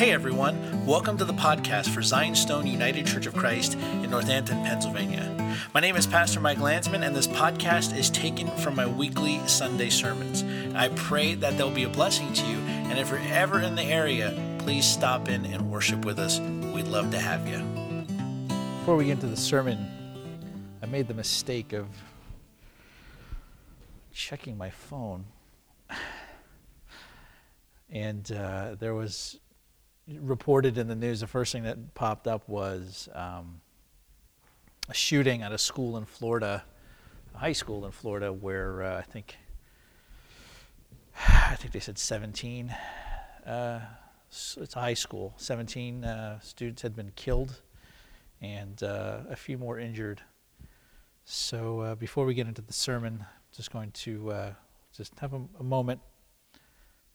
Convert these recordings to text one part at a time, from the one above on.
Hey everyone, welcome to the podcast for Zion Stone United Church of Christ in Northampton, Pennsylvania. My name is Pastor Mike Landsman, and this podcast is taken from my weekly Sunday sermons. I pray that they'll be a blessing to you, and if you're ever in the area, please stop in and worship with us. We'd love to have you. Before we get into the sermon, I made the mistake of checking my phone. And uh, there was reported in the news, the first thing that popped up was um, a shooting at a school in Florida, a high school in Florida, where uh, I think I think they said 17. Uh, it's a high school. 17 uh, students had been killed, and uh, a few more injured. So uh, before we get into the sermon, I'm just going to uh, just have a, a moment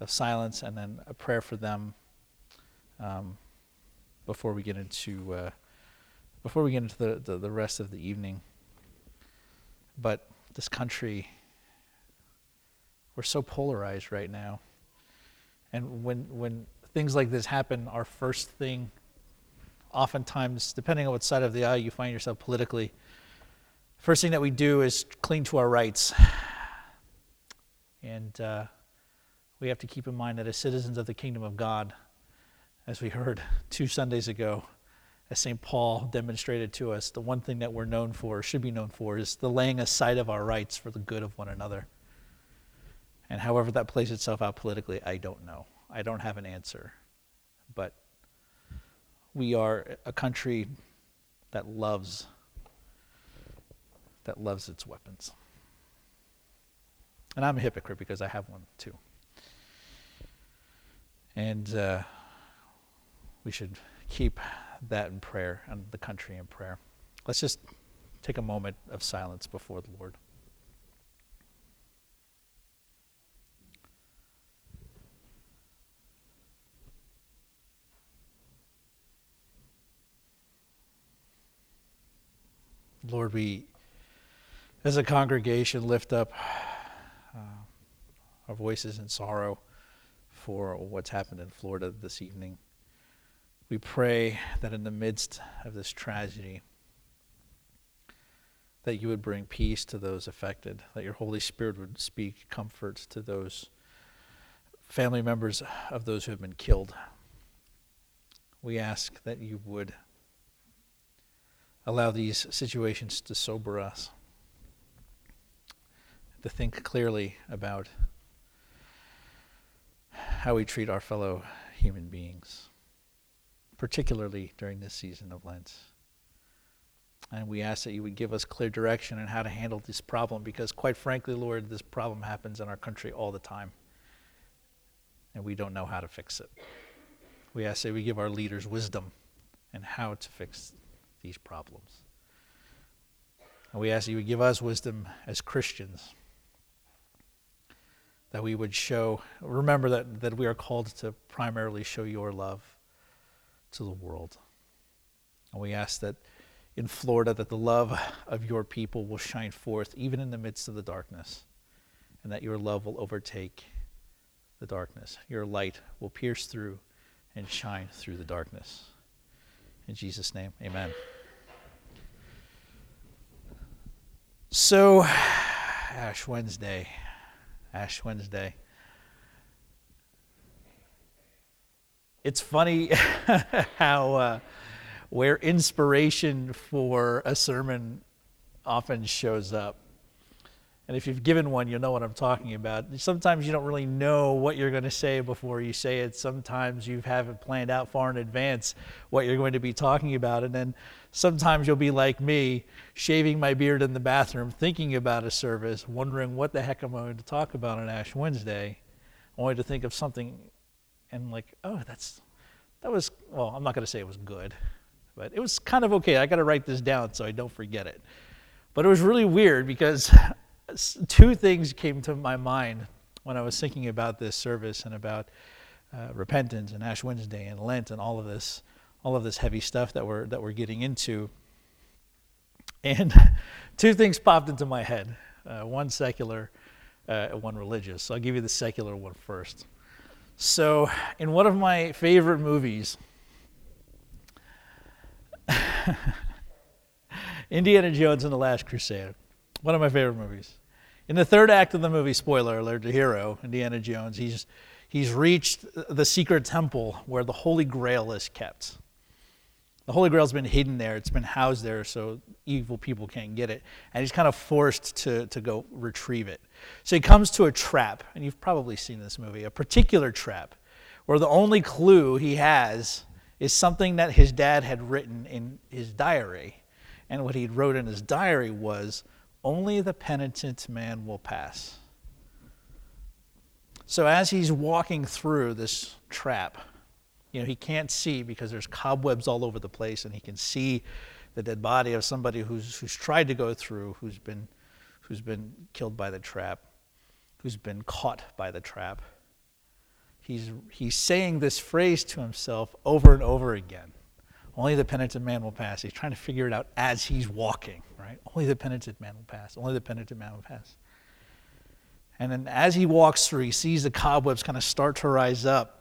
of silence and then a prayer for them um, before we get into uh, before we get into the, the, the rest of the evening. But this country, we're so polarized right now, and when when things like this happen, our first thing, oftentimes, depending on what side of the aisle you find yourself politically, first thing that we do is cling to our rights, and uh, we have to keep in mind that as citizens of the kingdom of God as we heard two Sundays ago, as St. Paul demonstrated to us, the one thing that we're known for, should be known for, is the laying aside of our rights for the good of one another. And however that plays itself out politically, I don't know. I don't have an answer. But we are a country that loves that loves its weapons. And I'm a hypocrite because I have one too. And uh, we should keep that in prayer and the country in prayer. Let's just take a moment of silence before the Lord. Lord, we, as a congregation, lift up uh, our voices in sorrow for what's happened in Florida this evening. We pray that in the midst of this tragedy, that you would bring peace to those affected, that your Holy Spirit would speak comfort to those family members of those who have been killed. We ask that you would allow these situations to sober us, to think clearly about how we treat our fellow human beings particularly during this season of Lent. And we ask that you would give us clear direction on how to handle this problem because, quite frankly, Lord, this problem happens in our country all the time. And we don't know how to fix it. We ask that we give our leaders wisdom and how to fix these problems. And we ask that you would give us wisdom as Christians that we would show, remember that, that we are called to primarily show your love to the world. And we ask that in Florida that the love of your people will shine forth even in the midst of the darkness and that your love will overtake the darkness. Your light will pierce through and shine through the darkness. In Jesus' name, amen. So, Ash Wednesday. Ash Wednesday. It's funny how uh, where inspiration for a sermon often shows up. And if you've given one, you'll know what I'm talking about. Sometimes you don't really know what you're going to say before you say it. Sometimes you have it planned out far in advance what you're going to be talking about. And then sometimes you'll be like me, shaving my beard in the bathroom, thinking about a service, wondering what the heck I'm I going to talk about on Ash Wednesday, only to think of something and like, oh, that's that was well, I'm not going to say it was good, but it was kind of okay. I got to write this down so I don't forget it. But it was really weird because two things came to my mind when I was thinking about this service and about uh, repentance and Ash Wednesday and Lent and all of this, all of this heavy stuff that we're that we're getting into. And two things popped into my head: uh, one secular, uh, one religious. So I'll give you the secular one first. So, in one of my favorite movies, Indiana Jones and the Last Crusade, one of my favorite movies. In the third act of the movie, spoiler alert, the hero, Indiana Jones, he's, he's reached the secret temple where the Holy Grail is kept. The Holy Grail's been hidden there, it's been housed there so evil people can't get it. And he's kind of forced to, to go retrieve it. So he comes to a trap, and you've probably seen this movie, a particular trap, where the only clue he has is something that his dad had written in his diary. And what he wrote in his diary was, Only the penitent man will pass. So as he's walking through this trap, you know, he can't see because there's cobwebs all over the place, and he can see the dead body of somebody who's, who's tried to go through, who's been, who's been killed by the trap, who's been caught by the trap. He's, he's saying this phrase to himself over and over again. Only the penitent man will pass. He's trying to figure it out as he's walking, right? Only the penitent man will pass. Only the penitent man will pass. And then as he walks through, he sees the cobwebs kind of start to rise up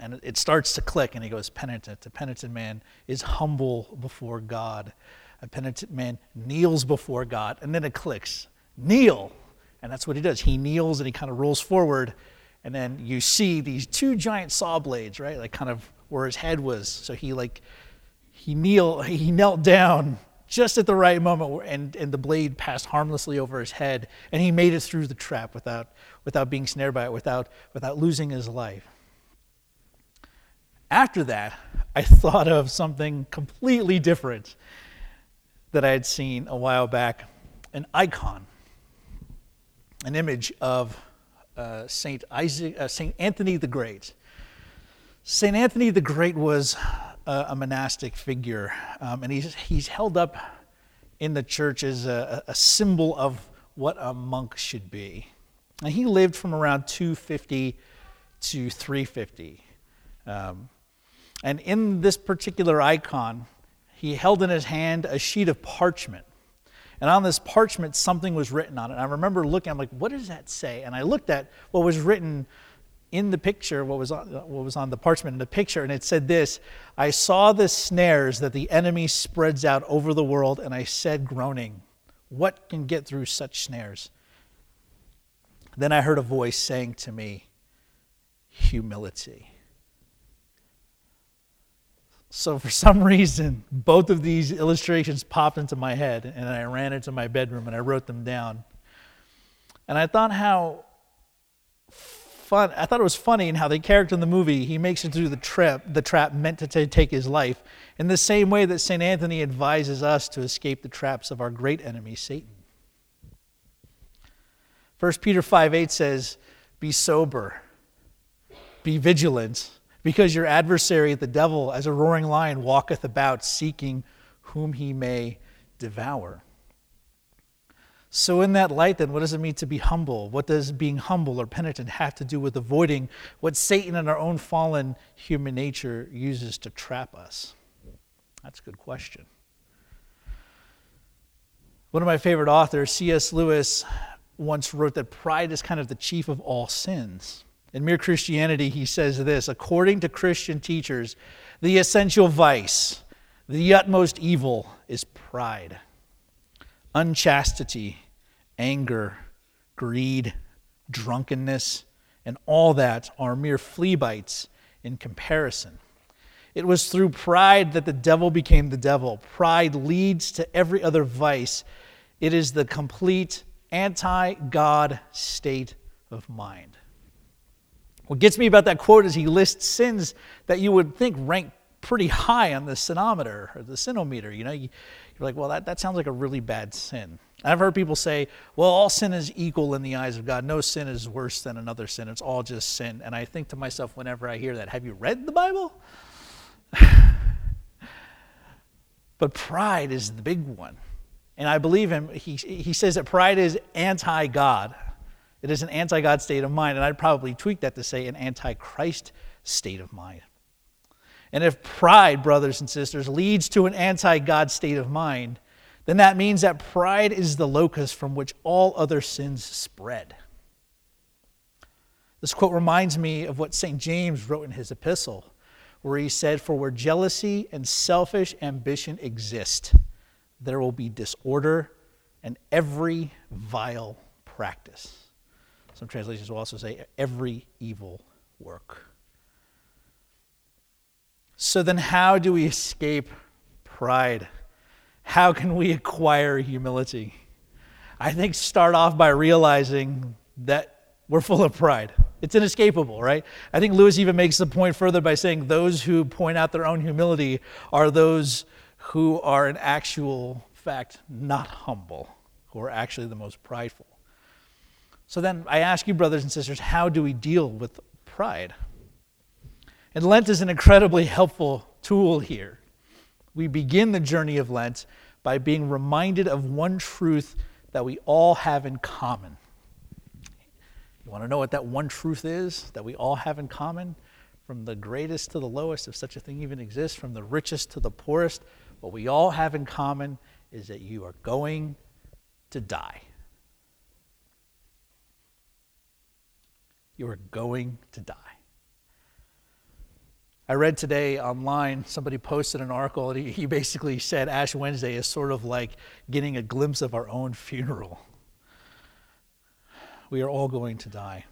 and it starts to click, and he goes, Penitent. A penitent man is humble before God. A penitent man kneels before God. And then it clicks kneel. And that's what he does. He kneels and he kind of rolls forward. And then you see these two giant saw blades, right? Like kind of where his head was. So he like, he kneel, he knelt down just at the right moment and, and the blade passed harmlessly over his head and he made it through the trap without, without being snared by it, without, without losing his life. After that, I thought of something completely different that I had seen a while back an icon, an image of uh, Saint Isaac, uh, Saint Anthony the Great. Saint Anthony the Great was a, monastic figure, um, and he's he's held up in the church as a, a, symbol of what a monk should be. And he lived from around 250 to 350. Um, and in this particular icon, he held in his hand a sheet of parchment. And on this parchment, something was written on it. And I remember looking, I'm like, what does that say? And I looked at what was written in the picture, what was on, what was on the parchment in the picture, and it said this I saw the snares that the enemy spreads out over the world, and I said, groaning, What can get through such snares? Then I heard a voice saying to me, Humility. So, for some reason, both of these illustrations popped into my head, and I ran into my bedroom and I wrote them down. And I thought how fun, I thought it was funny in how the character in the movie, he makes it through the trap, the trap meant to t- take his life, in the same way that St. Anthony advises us to escape the traps of our great enemy, Satan. 1 Peter 5 8 says, Be sober, be vigilant because your adversary, the devil, as a roaring lion, walketh about seeking whom he may devour. So, in that light, then, what does it mean to be humble? What does being humble or penitent have to do with avoiding what Satan and our own fallen human nature uses to trap us? That's a good question. One of my favorite authors, C.S. Lewis, once wrote that pride is kind of the chief of all sins. In Mere Christianity, he says this according to Christian teachers, the essential vice, the utmost evil is pride, unchastity, anger, greed, drunkenness, and all that are mere flea bites in comparison. It was through pride that the devil became the devil. Pride leads to every other vice. It is the complete anti God state of mind. What gets me about that quote is he lists sins that you would think rank pretty high on the sinometer or the sinometer. You know, you, are like, well, that, that sounds like a really bad sin. I've heard people say, well, all sin is equal in the eyes of God. No sin is worse than another sin. It's all just sin. And I think to myself whenever I hear that, have you read the Bible? but pride is the big one. And I believe him. He, he says that pride is anti God. It is an anti God state of mind, and I'd probably tweak that to say an anti Christ state of mind. And if pride, brothers and sisters, leads to an anti God state of mind, then that means that pride is the locus from which all other sins spread. This quote reminds me of what St. James wrote in his epistle, where he said, For where jealousy and selfish ambition exist, there will be disorder and every vile practice. Some translations will also say every evil work. So then, how do we escape pride? How can we acquire humility? I think start off by realizing that we're full of pride. It's inescapable, right? I think Lewis even makes the point further by saying those who point out their own humility are those who are in actual fact not humble, who are actually the most prideful. So then I ask you, brothers and sisters, how do we deal with pride? And Lent is an incredibly helpful tool here. We begin the journey of Lent by being reminded of one truth that we all have in common. You want to know what that one truth is that we all have in common? From the greatest to the lowest, if such a thing even exists, from the richest to the poorest, what we all have in common is that you are going to die. You are going to die. I read today online, somebody posted an article, and he, basically said Ash Wednesday is sort of like getting a glimpse of our own funeral. We are all going to die.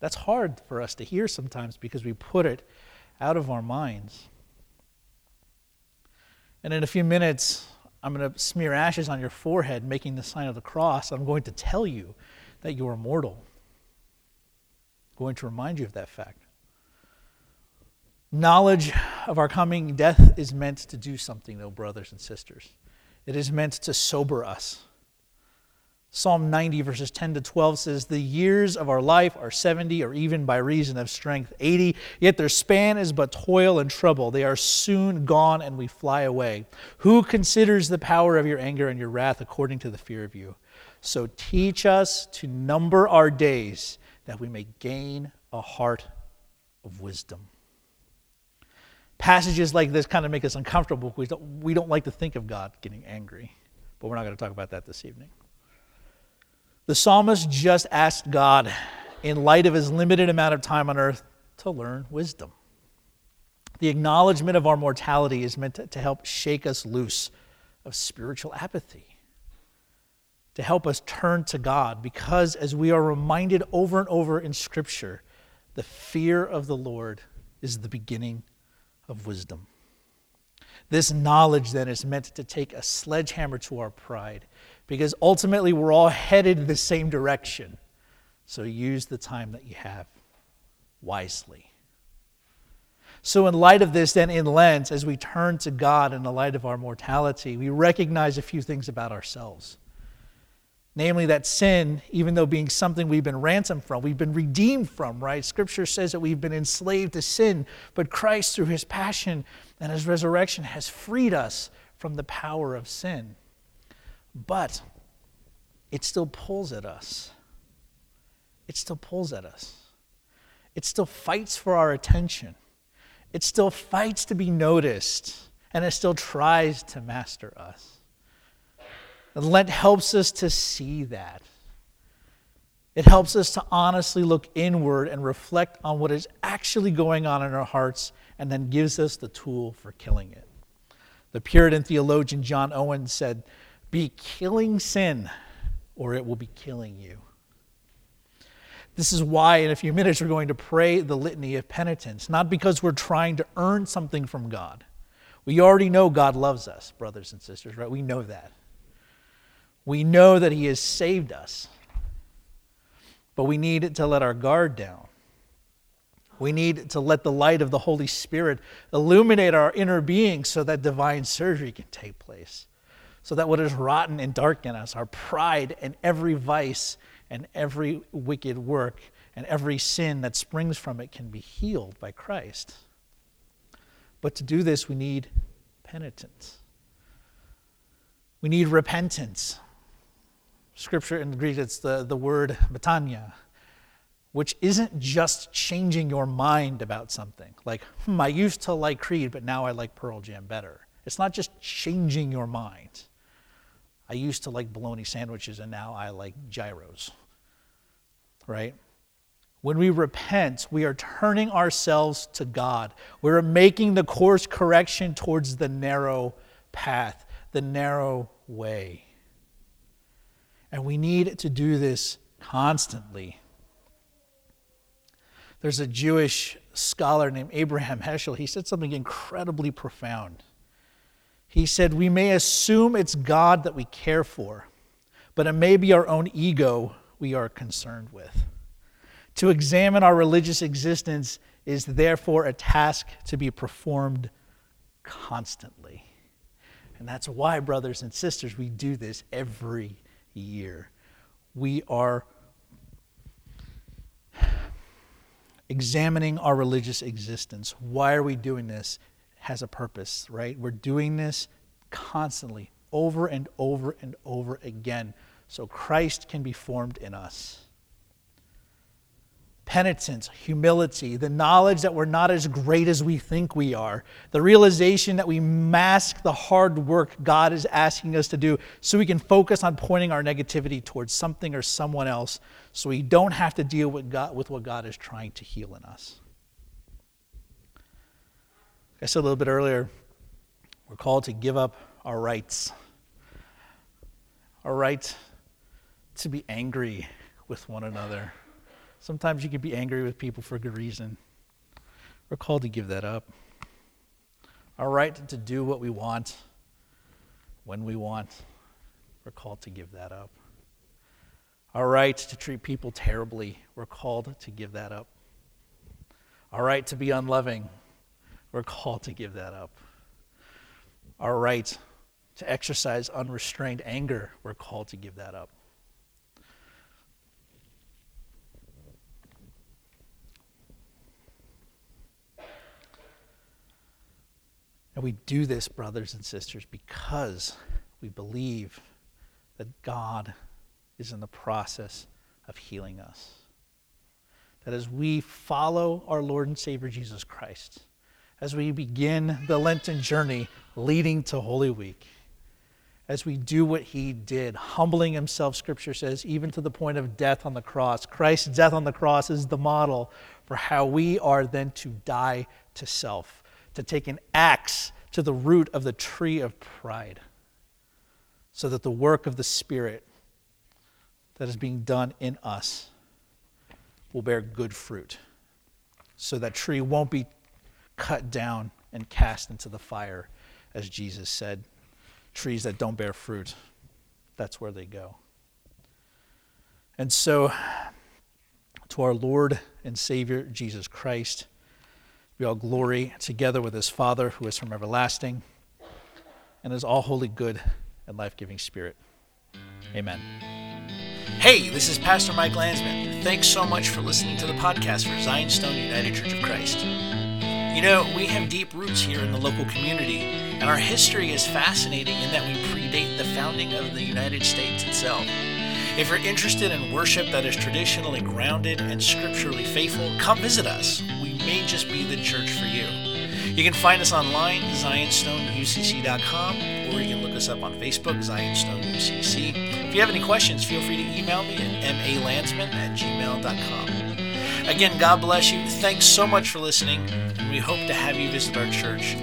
That's hard for us to hear sometimes because we put it out of our minds. And in a few minutes, I'm going to smear ashes on your forehead, making the sign of the cross. I'm going to tell you that you are mortal going to remind you of that fact. Knowledge of our coming death is meant to do something, though, brothers and sisters. It is meant to sober us. Psalm 90, verses 10 to 12 says, The years of our life are 70, or even by reason of strength 80, yet their span is but toil and trouble. They are soon gone, and we fly away. Who considers the power of your anger and your wrath according to the fear of you? So teach us to number our days that we may gain a heart of wisdom. Passages like this kind of make us uncomfortable. Don't, we don't like to think of God getting angry, but we're not going to talk about that this evening. The psalmist just asked God, in light of his limited amount of time on earth, to learn wisdom. The acknowledgement of our mortality is meant to, to help shake us loose of spiritual apathy to help us turn to God because, as we are reminded over and over in Scripture, the fear of the Lord is the beginning of wisdom. This knowledge then is meant to take a sledgehammer to our pride because ultimately we're all headed in the same direction. So use the time that you have wisely. So, in light of this, then in Lent, as we turn to God in the light of our mortality, we recognize a few things about ourselves. Namely, that sin, even though being something we've been ransomed from, we've been redeemed from, right? Scripture says that we've been enslaved to sin, but Christ, through his passion and his resurrection, has freed us from the power of sin. But it still pulls at us. It still pulls at us. It still fights for our attention. It still fights to be noticed, and it still tries to master us. And Lent helps us to see that. It helps us to honestly look inward and reflect on what is actually going on in our hearts and then gives us the tool for killing it. The Puritan theologian John Owen said, Be killing sin, or it will be killing you. This is why, in a few minutes, we're going to pray the litany of penitence, not because we're trying to earn something from God. We already know God loves us, brothers and sisters, right? We know that. We know that He has saved us, but we need to let our guard down. We need to let the light of the Holy Spirit illuminate our inner being so that divine surgery can take place. So that what is rotten and dark in us, our pride and every vice and every wicked work and every sin that springs from it, can be healed by Christ. But to do this, we need penitence. We need repentance. Scripture in Greek, it's the, the word metanoia, which isn't just changing your mind about something. Like, hmm, I used to like Creed, but now I like Pearl Jam better. It's not just changing your mind. I used to like bologna sandwiches, and now I like gyros. right? When we repent, we are turning ourselves to God. We're making the course correction towards the narrow path, the narrow way. And we need to do this constantly. There's a Jewish scholar named Abraham Heschel. He said something incredibly profound. He said, We may assume it's God that we care for, but it may be our own ego we are concerned with. To examine our religious existence is therefore a task to be performed constantly. And that's why, brothers and sisters, we do this every year. We are examining our religious existence. Why are we doing this? Has a purpose, right? We're doing this constantly, over and over and over again, so Christ can be formed in us penitence, humility, the knowledge that we're not as great as we think we are, the realization that we mask the hard work God is asking us to do so we can focus on pointing our negativity towards something or someone else so we don't have to deal with, God, with what God is trying to heal in us. I said a little bit earlier, we're called to give up our rights. Our right to be angry with one another Sometimes you can be angry with people for good reason. We're called to give that up. Our right to do what we want when we want, we're called to give that up. Our right to treat people terribly, we're called to give that up. Our right to be unloving, we're called to give that up. Our right to exercise unrestrained anger, we're called to give that up. And we do this, brothers and sisters, because we believe that God is in the process of healing us. That as we follow our Lord and Savior Jesus Christ, as we begin the Lenten journey leading to Holy Week, as we do what he did, humbling himself, scripture says, even to the point of death on the cross. Christ's death on the cross is the model for how we are then to die to self to take an axe to the root of the tree of pride, so that the work of the Spirit that is being done in us will bear good fruit, so that tree won't be cut down and cast into the fire, as Jesus said. Trees that don't bear fruit, that's where they go. And so, to our Lord and Savior Jesus Christ, be all glory together with his Father who is from everlasting and is all holy good and life giving Spirit. Amen. Hey, this is Pastor Mike Landsman. Thanks so much for listening to the podcast for Zion Stone United Church of Christ. You know, we have deep roots here in the local community, and our history is fascinating in that we predate the founding of the United States itself. If you're interested in worship that is traditionally grounded and scripturally faithful, come visit us may just be the church for you. You can find us online, zionstoneucc.com, or you can look us up on Facebook, zionstoneucc. If you have any questions, feel free to email me at malandsman at gmail.com. Again, God bless you. Thanks so much for listening, and we hope to have you visit our church